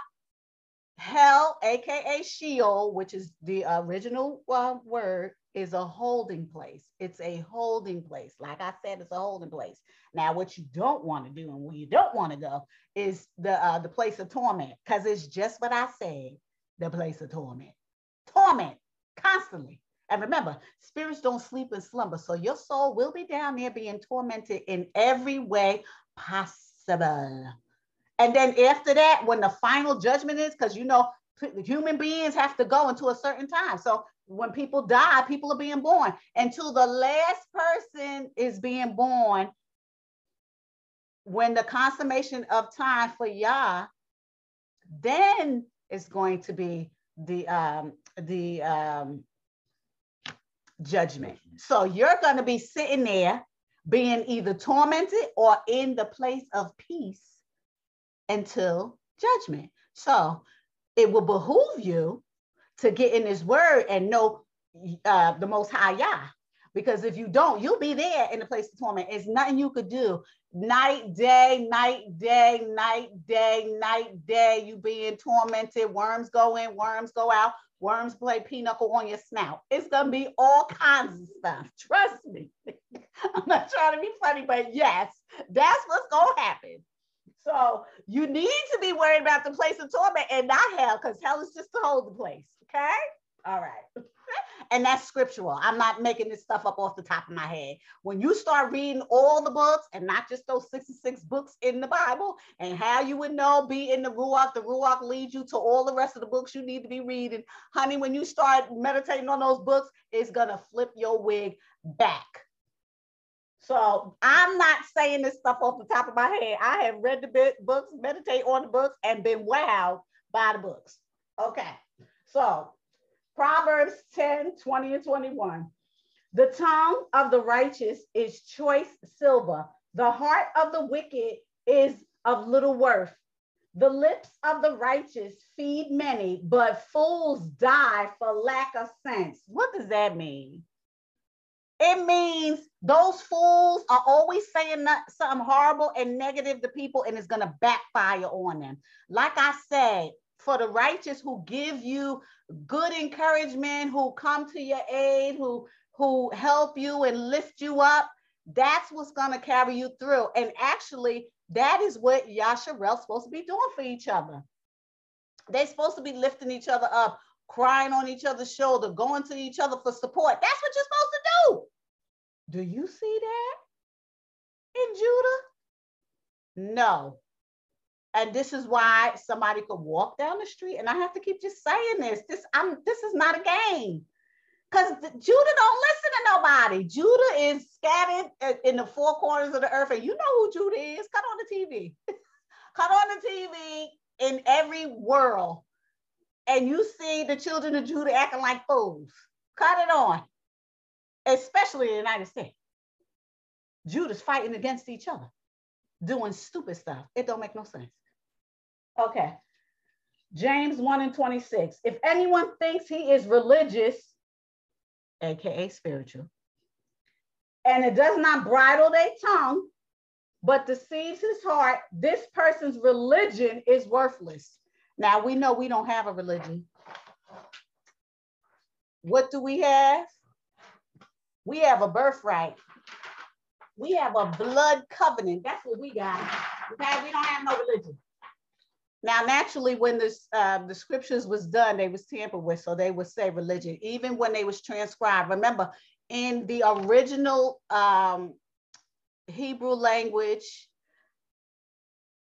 Hell, aka Sheol, which is the original uh, word, is a holding place. It's a holding place. Like I said, it's a holding place. Now, what you don't want to do and where you don't want to go is the uh, the place of torment, because it's just what I said, the place of torment. Torment constantly. And remember, spirits don't sleep and slumber. So your soul will be down there being tormented in every way possible. And then after that, when the final judgment is, because you know, human beings have to go into a certain time. So when people die, people are being born. Until the last person is being born, when the consummation of time for Yah, then it's going to be the um, the um, judgment. So you're going to be sitting there being either tormented or in the place of peace until judgment. So it will behoove you to get in his word and know uh, the most high Yah. Because if you don't, you'll be there in the place of torment. It's nothing you could do. Night, day, night, day, night, day, night, day. You being tormented. Worms go in, worms go out. Worms play pinochle on your snout. It's gonna be all kinds of stuff. *laughs* Trust me. *laughs* I'm not trying to be funny, but yes, that's what's gonna happen. So you need to be worried about the place of torment and not hell, because hell is just to hold the place. Okay. All right. And that's scriptural. I'm not making this stuff up off the top of my head. When you start reading all the books and not just those 66 books in the Bible, and how you would know be in the Ruach, the Ruach leads you to all the rest of the books you need to be reading. Honey, when you start meditating on those books, it's going to flip your wig back. So I'm not saying this stuff off the top of my head. I have read the books, meditate on the books, and been wowed by the books. Okay. So Proverbs 10, 20 and 21. The tongue of the righteous is choice silver. The heart of the wicked is of little worth. The lips of the righteous feed many, but fools die for lack of sense. What does that mean? It means those fools are always saying something horrible and negative to people, and it's going to backfire on them. Like I said, for the righteous who give you good encouragement, who come to your aid, who who help you and lift you up, that's what's going to carry you through. And actually, that is what Yasharel's supposed to be doing for each other. They're supposed to be lifting each other up, crying on each other's shoulder, going to each other for support. That's what you're supposed to do. Do you see that in Judah? No. And this is why somebody could walk down the street, and I have to keep just saying this. This I'm this is not a game. Because Judah don't listen to nobody. Judah is scattered in the four corners of the earth. And you know who Judah is. Cut on the TV. *laughs* Cut on the TV in every world. And you see the children of Judah acting like fools. Cut it on especially in the United States. Judah's fighting against each other, doing stupid stuff. It don't make no sense. Okay. James 1 and 26. If anyone thinks he is religious, aka spiritual, and it does not bridle their tongue, but deceives his heart, this person's religion is worthless. Now we know we don't have a religion. What do we have? We have a birthright. We have a blood covenant. That's what we got. Okay, we don't have no religion. Now, naturally, when this uh, the scriptures was done, they was tampered with, so they would say religion. Even when they was transcribed, remember in the original um, Hebrew language,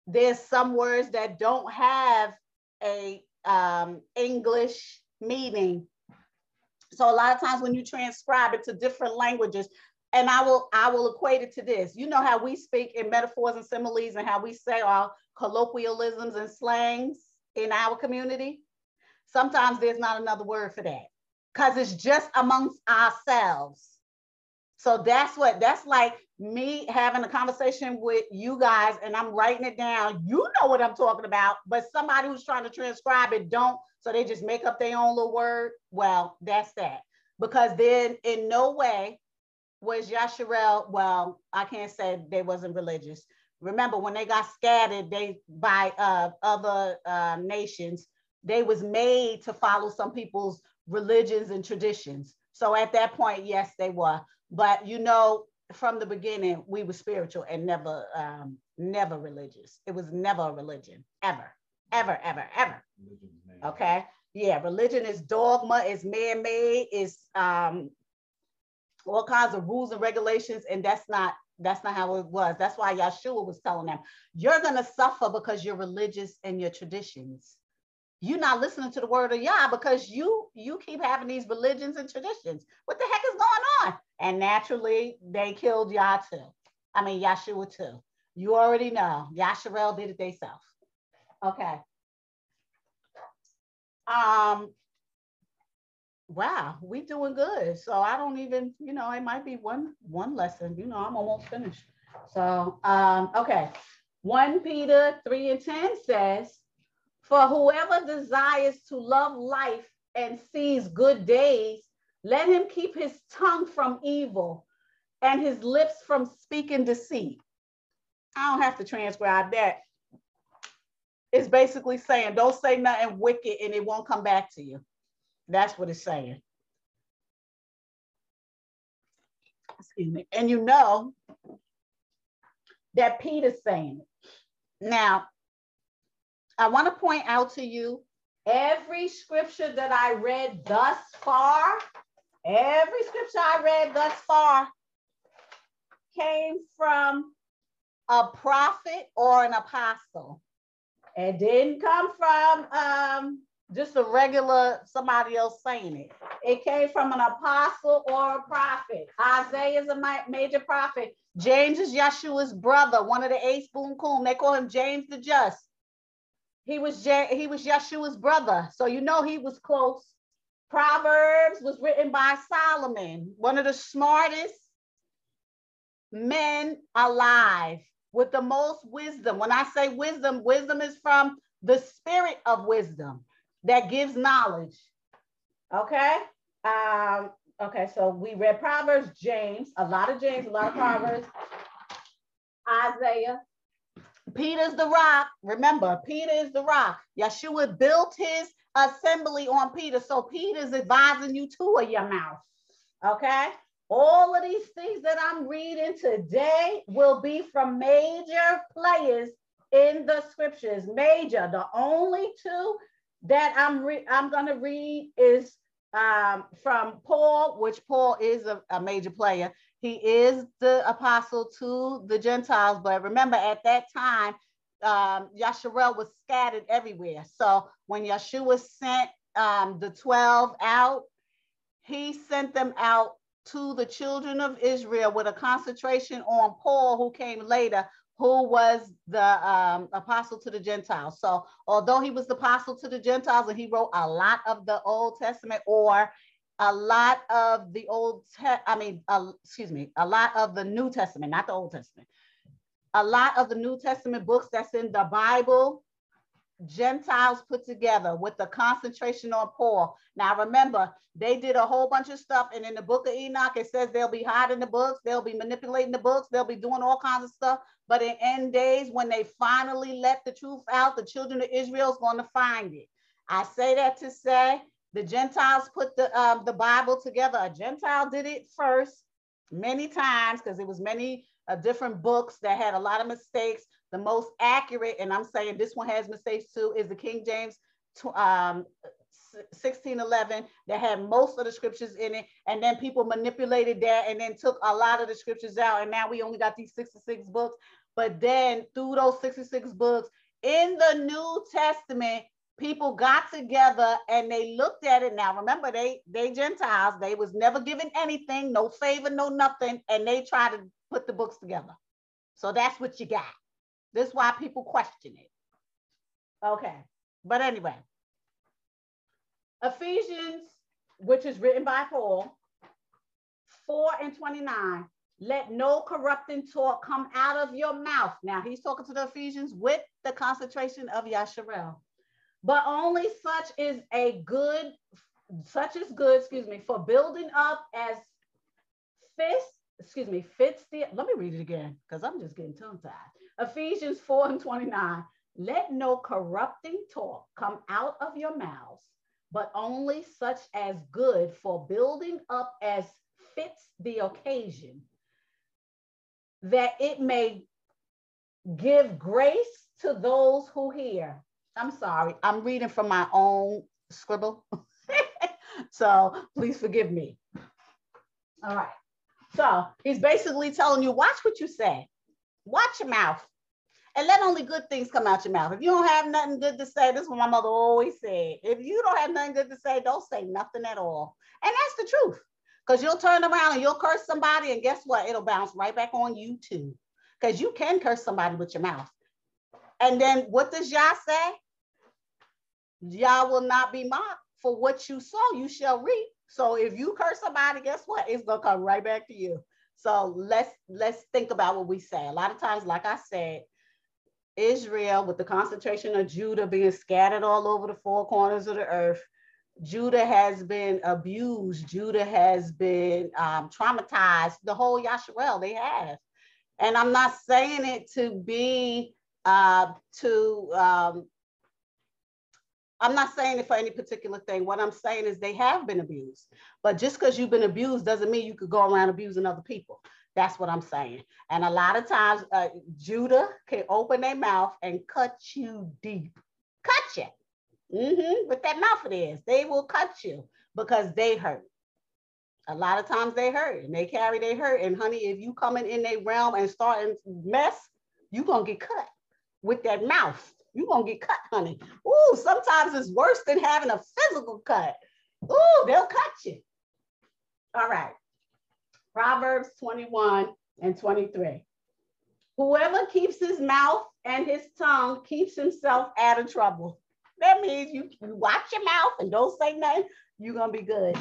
there's some words that don't have a um, English meaning so a lot of times when you transcribe it to different languages, and I will I will equate it to this. You know how we speak in metaphors and similes and how we say our colloquialisms and slangs in our community. Sometimes there's not another word for that because it's just amongst ourselves. So that's what that's like me having a conversation with you guys and I'm writing it down. You know what I'm talking about, but somebody who's trying to transcribe it don't so they just make up their own little word. Well, that's that. Because then in no way was Yasharel, well, I can't say they wasn't religious. Remember when they got scattered they by uh, other uh, nations, they was made to follow some people's religions and traditions. So at that point, yes, they were. But you know, from the beginning, we were spiritual and never, um, never religious. It was never a religion, ever, ever, ever, ever. Okay. Yeah, religion is dogma, is man-made, is um, all kinds of rules and regulations, and that's not That's not how it was. That's why Yeshua was telling them, you're going to suffer because you're religious and your traditions. You're not listening to the word of Yah because you you keep having these religions and traditions. What the heck is going on? And naturally, they killed Yah too. I mean, Yeshua too. You already know. Yasharel did it themselves. Okay. Um, wow, we doing good. So I don't even, you know, it might be one one lesson. You know, I'm almost finished. So um, okay. 1 Peter 3 and 10 says, For whoever desires to love life and sees good days, let him keep his tongue from evil and his lips from speaking deceit. I don't have to transcribe that. It's basically saying, don't say nothing wicked and it won't come back to you. That's what it's saying. Excuse me. And you know that Peter's saying it. Now, I want to point out to you every scripture that I read thus far, every scripture I read thus far came from a prophet or an apostle. It didn't come from um, just a regular somebody else saying it. It came from an apostle or a prophet. Isaiah is a major prophet. James is Yeshua's brother, one of the eight spoon coon. They call him James the Just. He was J- he was Yeshua's brother, so you know he was close. Proverbs was written by Solomon, one of the smartest men alive with the most wisdom. When I say wisdom, wisdom is from the spirit of wisdom that gives knowledge. Okay. Um, okay, so we read Proverbs, James, a lot of James, a lot of Proverbs, Isaiah. Peter's the rock. Remember, Peter is the rock. Yeshua built his assembly on Peter. So Peter's advising you to a your mouth. Okay. All of these things that I'm reading today will be from major players in the scriptures. Major. The only two that I'm re- I'm going to read is um, from Paul, which Paul is a, a, major player. He is the apostle to the Gentiles, but remember at that time, um, Yasharel was scattered everywhere. So when Yeshua sent um, the 12 out, he sent them out to the children of Israel with a concentration on Paul, who came later, who was the um, apostle to the Gentiles. So, although he was the apostle to the Gentiles and he wrote a lot of the Old Testament or a lot of the Old, Te- I mean, uh, excuse me, a lot of the New Testament, not the Old Testament, a lot of the New Testament books that's in the Bible Gentiles put together with the concentration on Paul. Now remember, they did a whole bunch of stuff, and in the book of Enoch, it says they'll be hiding the books, they'll be manipulating the books, they'll be doing all kinds of stuff. But in end days, when they finally let the truth out, the children of Israel is going to find it. I say that to say the Gentiles put the um, the Bible together. A Gentile did it first many times because it was many uh, different books that had a lot of mistakes. The most accurate, and I'm saying this one has mistakes too, is the King James um, 1611 that had most of the scriptures in it. And then people manipulated that and then took a lot of the scriptures out. And now we only got these 66 books. But then through those 66 books in the New Testament, people got together and they looked at it now remember they they gentiles they was never given anything no favor no nothing and they tried to put the books together so that's what you got this is why people question it. Okay but anyway. Ephesians which is written by paul 4 and 29 let no corrupting talk come out of your mouth. Now he's talking to the ephesians with the concentration of yasharel. But only such is a good, such is good, excuse me, for building up as fits, excuse me, fits the, let me read it again, because I'm just getting tongue tied. Ephesians 4 and 29. Let no corrupting talk come out of your mouths, but only such as good for building up as fits the occasion, that it may give grace to those who hear. I'm sorry. I'm reading from my own scribble. *laughs* so please forgive me. All right. So he's basically telling you, watch what you say. Watch your mouth. And let only good things come out your mouth. If you don't have nothing good to say, this is what my mother always said. If you don't have nothing good to say, don't say nothing at all. And that's the truth. Because you'll turn around and you'll curse somebody, and guess what? It'll bounce right back on you too. Because you can curse somebody with your mouth. And then what does Yah say? Yah will not be mocked for what you sow, you shall reap. So if you curse somebody, guess what? It's gonna come right back to you. So let's let's think about what we say. A lot of times, like I said, Israel, with the concentration of Judah being scattered all over the four corners of the earth, Judah has been abused. Judah has been um, traumatized. The whole Yasharel, they have. And I'm not saying it to be uh, to um, I'm not saying it for any particular thing. What I'm saying is they have been abused. But just because you've been abused doesn't mean you could go around abusing other people. That's what I'm saying. And a lot of times, uh, Judah can open their mouth and cut you deep. Cut you. Mm-hmm. With that mouth it is. They will cut you because they hurt. A lot of times they hurt and they carry their hurt. And honey, if you coming in their realm and starting mess, you're gonna get cut with that mouth you're gonna get cut, honey. Ooh, sometimes it's worse than having a physical cut. Ooh, they'll cut you. All right. Proverbs 21 and 23. Whoever keeps his mouth and his tongue keeps himself out of trouble. That means you, you watch your mouth and don't say nothing, you're gonna be good.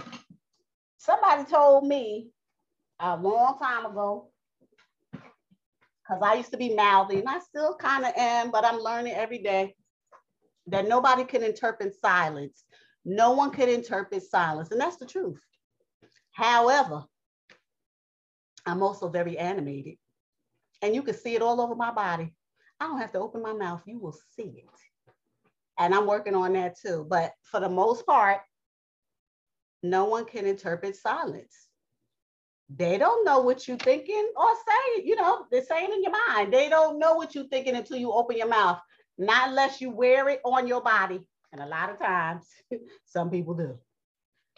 Somebody told me a long time ago because I used to be mouthy and I still kind of am, but I'm learning every day that nobody can interpret silence. No one can interpret silence, and that's the truth. However, I'm also very animated, and you can see it all over my body. I don't have to open my mouth, you will see it. And I'm working on that too. But for the most part, no one can interpret silence they don't know what you're thinking or saying, you know, they're saying in your mind. They don't know what you're thinking until you open your mouth, not unless you wear it on your body. And a lot of times, *laughs* some people do.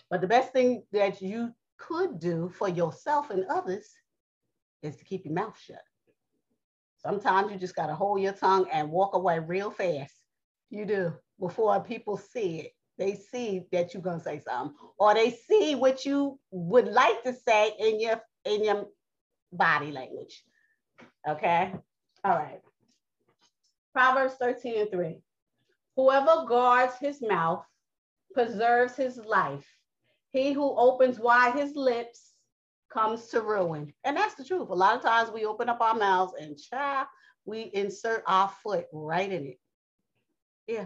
But the best thing that you could do for yourself and others is to keep your mouth shut. Sometimes you just got to hold your tongue and walk away real fast. You do before people see it they see that you're gonna say something, or they see what you would like to say in your in your body language. Okay. All right. Proverbs 13 and 3. Whoever guards his mouth preserves his life. He who opens wide his lips comes to ruin. And that's the truth. A lot of times we open up our mouths and child, we insert our foot right in it. Yeah,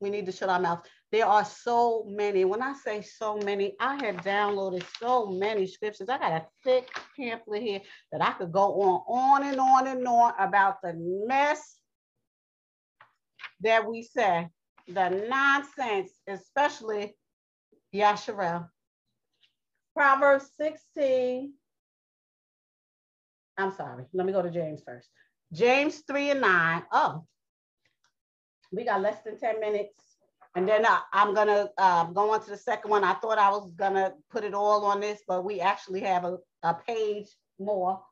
we need to shut our mouth. There are so many. When I say so many, I have downloaded so many scriptures. I got a thick pamphlet here that I could go on, on and on and on about the mess that we say, the nonsense, especially Yasharel. Proverbs 16. I'm sorry. Let me go to James first. James 3 and 9. Oh, we got less than 10 minutes. And then I, am gonna um, go on to the second one. I thought I was gonna put it all on this, but we actually have a, a page more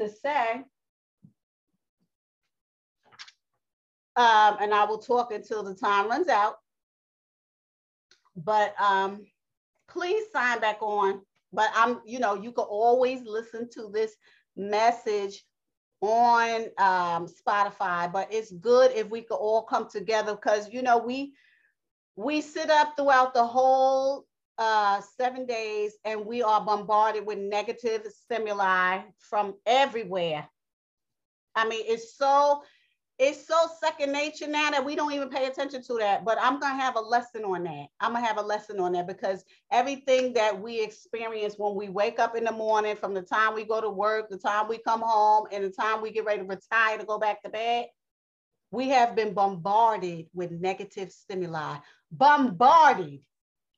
to say. Um, and I will talk until the time runs out. But um, please sign back on. But I'm, you know, you can always listen to this message on um, Spotify, but it's good if we could all come together because, you know, we we sit up throughout the whole uh, seven days and we are bombarded with negative stimuli from everywhere. I mean, it's so it's so second nature now that we don't even pay attention to that. But I'm gonna have a lesson on that. I'm gonna have a lesson on that because everything that we experience when we wake up in the morning, from the time we go to work, the time we come home, and the time we get ready to retire to go back to bed, we have been bombarded with negative stimuli, bombarded,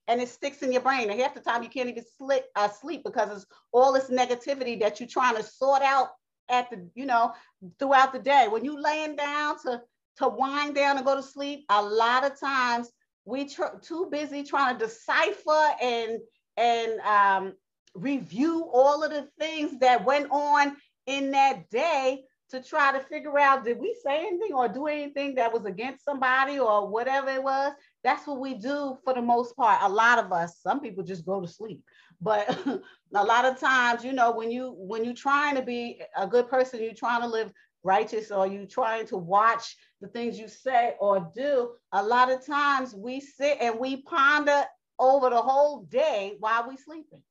and it sticks in your brain. And half the time you can't even sleep, uh, sleep because it's all this negativity that you're trying to sort out at the, you know, throughout the day. When you laying down to to wind down and go to sleep, a lot of times we tr- too busy trying to decipher and and um, review all of the things that went on in that day to try to figure out did we say anything or do anything that was against somebody or whatever it was that's what we do for the most part. A lot of us some people just go to sleep. But *laughs* a lot of times you know when you when you're trying to be a good person you're trying to live righteous or you trying to watch the things you say or do a lot of times we sit and we ponder over the whole day while we sleeping.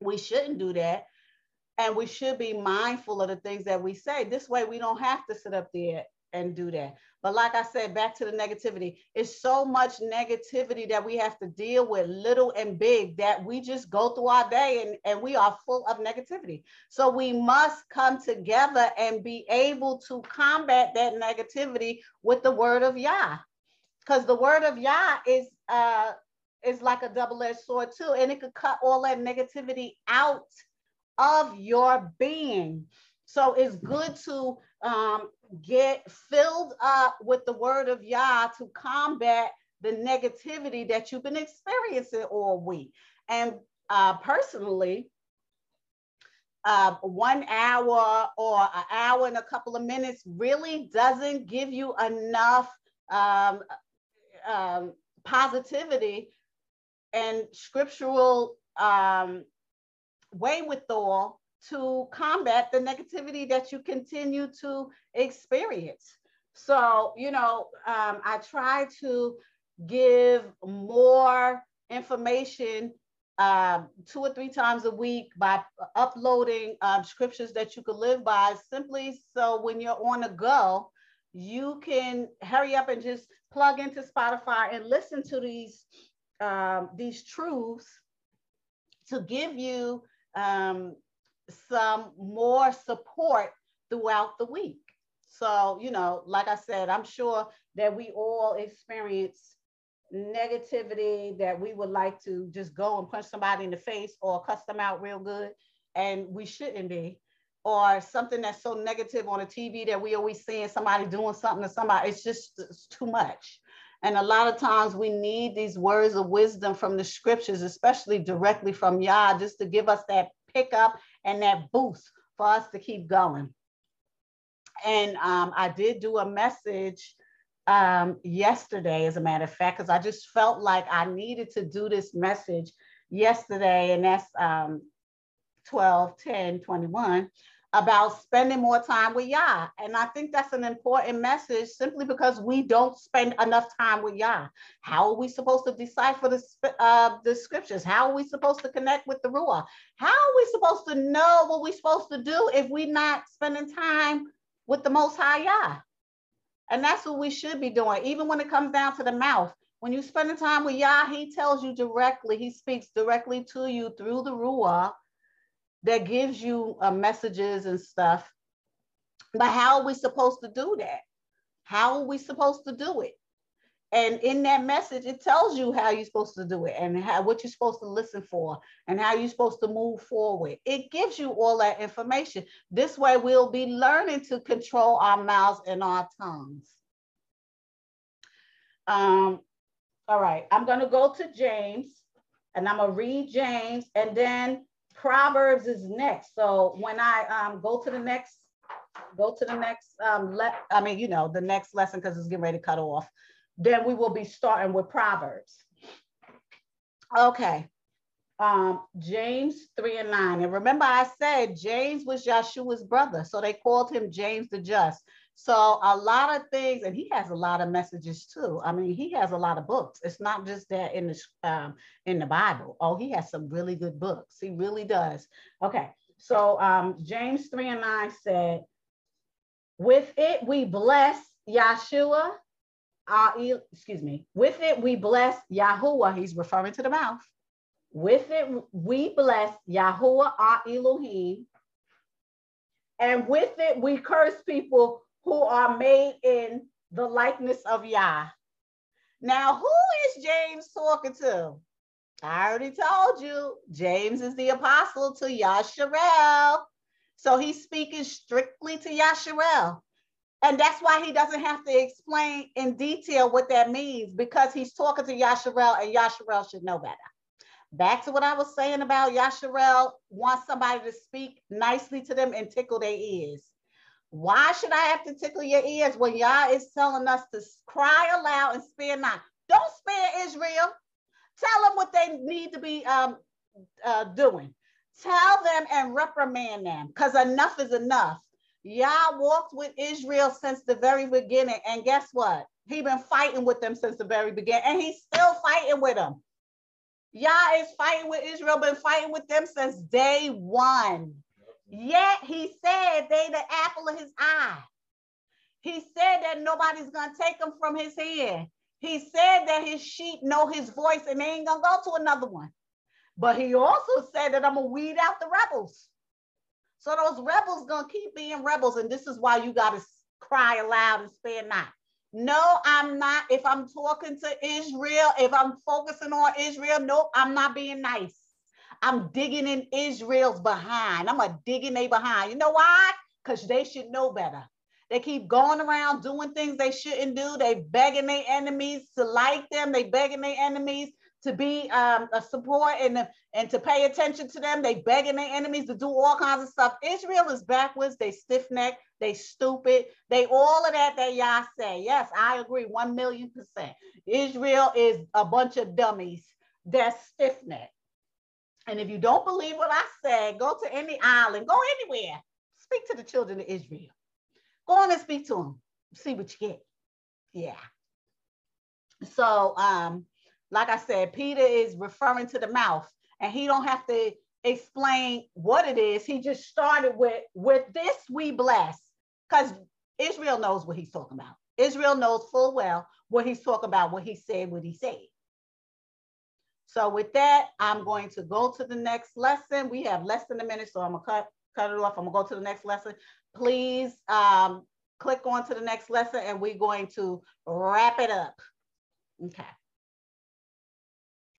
We shouldn't do that. And we should be mindful of the things that we say. This way, we don't have to sit up there and do that. But like I said, back to the negativity, it's so much negativity that we have to deal with, little and big, that we just go through our day and, and we are full of negativity. So we must come together and be able to combat that negativity with the word of Yah. Because the word of Yah is uh is like a double-edged sword too, and it could cut all that negativity out of your being. So it's good to um, get filled up with the word of Yah to combat the negativity that you've been experiencing all week. And uh, personally, uh, one hour or an hour and a couple of minutes really doesn't give you enough um, um, positivity and scriptural um, wherewithal to combat the negativity that you continue to experience. So, you know, um, I try to give more information um, two or three times a week by uploading um, scriptures that you could live by simply so when you're on the go, you can hurry up and just plug into Spotify and listen to these um, these truths to give you um, some more support throughout the week. So, you know, like I said, I'm sure that we all experience negativity that we would like to just go and punch somebody in the face or cuss them out real good. And we shouldn't be. Or something that's so negative on the TV that we always seeing somebody doing something to somebody. It's just it's too much. And a lot of times we need these words of wisdom from the scriptures, especially directly from Yah, just to give us that pickup and that boost for us to keep going. And um, I did do a message um, yesterday, as a matter of fact, because I just felt like I needed to do this message yesterday, and that's um, 12, 10, 21 about spending more time with Yah. And I think that's an important message simply because we don't spend enough time with Yah. How are we supposed to decipher the, uh, the scriptures? How are we supposed to connect with the Ruah? How are we supposed to know what we're supposed to do if we're not spending time with the Most High Yah? And that's what we should be doing, even when it comes down to the mouth. When you spend the time with Yah, he tells you directly, he speaks directly to you through the Ruah that gives you uh, messages and stuff. But how are we supposed to do that? How are we supposed to do it? And in that message, it tells you how you're supposed to do it and how, what you're supposed to listen for and how you're supposed to move forward. It gives you all that information. This way, we'll be learning to control our mouths and our tongues. Um, all right, I'm going to go to James and I'm going to read James and then Proverbs is next. So when I um, go to the next, go to the next, um, let I mean, you know, the next lesson because it's getting ready to cut off. Then we will be starting with Proverbs. Okay. Um, James 3 and 9. And remember, I said James was Yeshua's brother. So they called him James the Just. So a lot of things, and he has a lot of messages too. I mean, he has a lot of books. It's not just that in the um, in the Bible. Oh, he has some really good books. He really does. Okay, so um, James three and nine said, "With it we bless Yeshua." Uh, excuse me. With it we bless Yahuwah. He's referring to the mouth. With it we bless Yahuwah our Elohim. And with it we curse people who are made in the likeness of Yah. Now, who is James talking to? I already told you, James is the apostle to Yasharel. So he's speaking strictly to Yasharel. And that's why he doesn't have to explain in detail what that means because he's talking to Yasharel and Yasharel should know better. Back to what I was saying about Yasharel wants somebody to speak nicely to them and tickle their ears. Why should I have to tickle your ears when Yah is telling us to cry aloud and spare not? Don't spare Israel. Tell them what they need to be um, uh, doing. Tell them and reprimand them because enough is enough. Yah walked with Israel since the very beginning. And guess what? He been fighting with them since the very beginning. And he's still fighting with them. Yah is fighting with Israel, been fighting with them since day one. Yet he said they the apple of his eye. He said that nobody's gonna take them from his hand. He said that his sheep know his voice and they ain't gonna go to another one. But he also said that I'm gonna weed out the rebels. So those rebels gonna keep being rebels, and this is why you gotta cry aloud and spare not. No, I'm not. If I'm talking to Israel, if I'm focusing on Israel, nope, I'm not being nice. I'm digging in Israel's behind. I'm a digging they behind. You know why? Because they should know better. They keep going around doing things they shouldn't do. They begging their enemies to like them. They begging their enemies to be um, a support and, and to pay attention to them. They begging their enemies to do all kinds of stuff. Israel is backwards. They stiff necked. They stupid. They all of that that y'all say. Yes, I agree. One million percent. Israel is a bunch of dummies that's stiff necked. And if you don't believe what I said, go to any island, go anywhere. Speak to the children of Israel. Go on and speak to them. See what you get. Yeah. So, um, like I said, Peter is referring to the mouth, and he don't have to explain what it is. He just started with, with this we bless, because Israel knows what he's talking about. Israel knows full well what he's talking about, what he said, what he said. So with that, I'm going to go to the next lesson. We have less than a minute, so I'm gonna cut, cut it off. I'm gonna go to the next lesson. Please um, click on to the next lesson and we're going to wrap it up. Okay.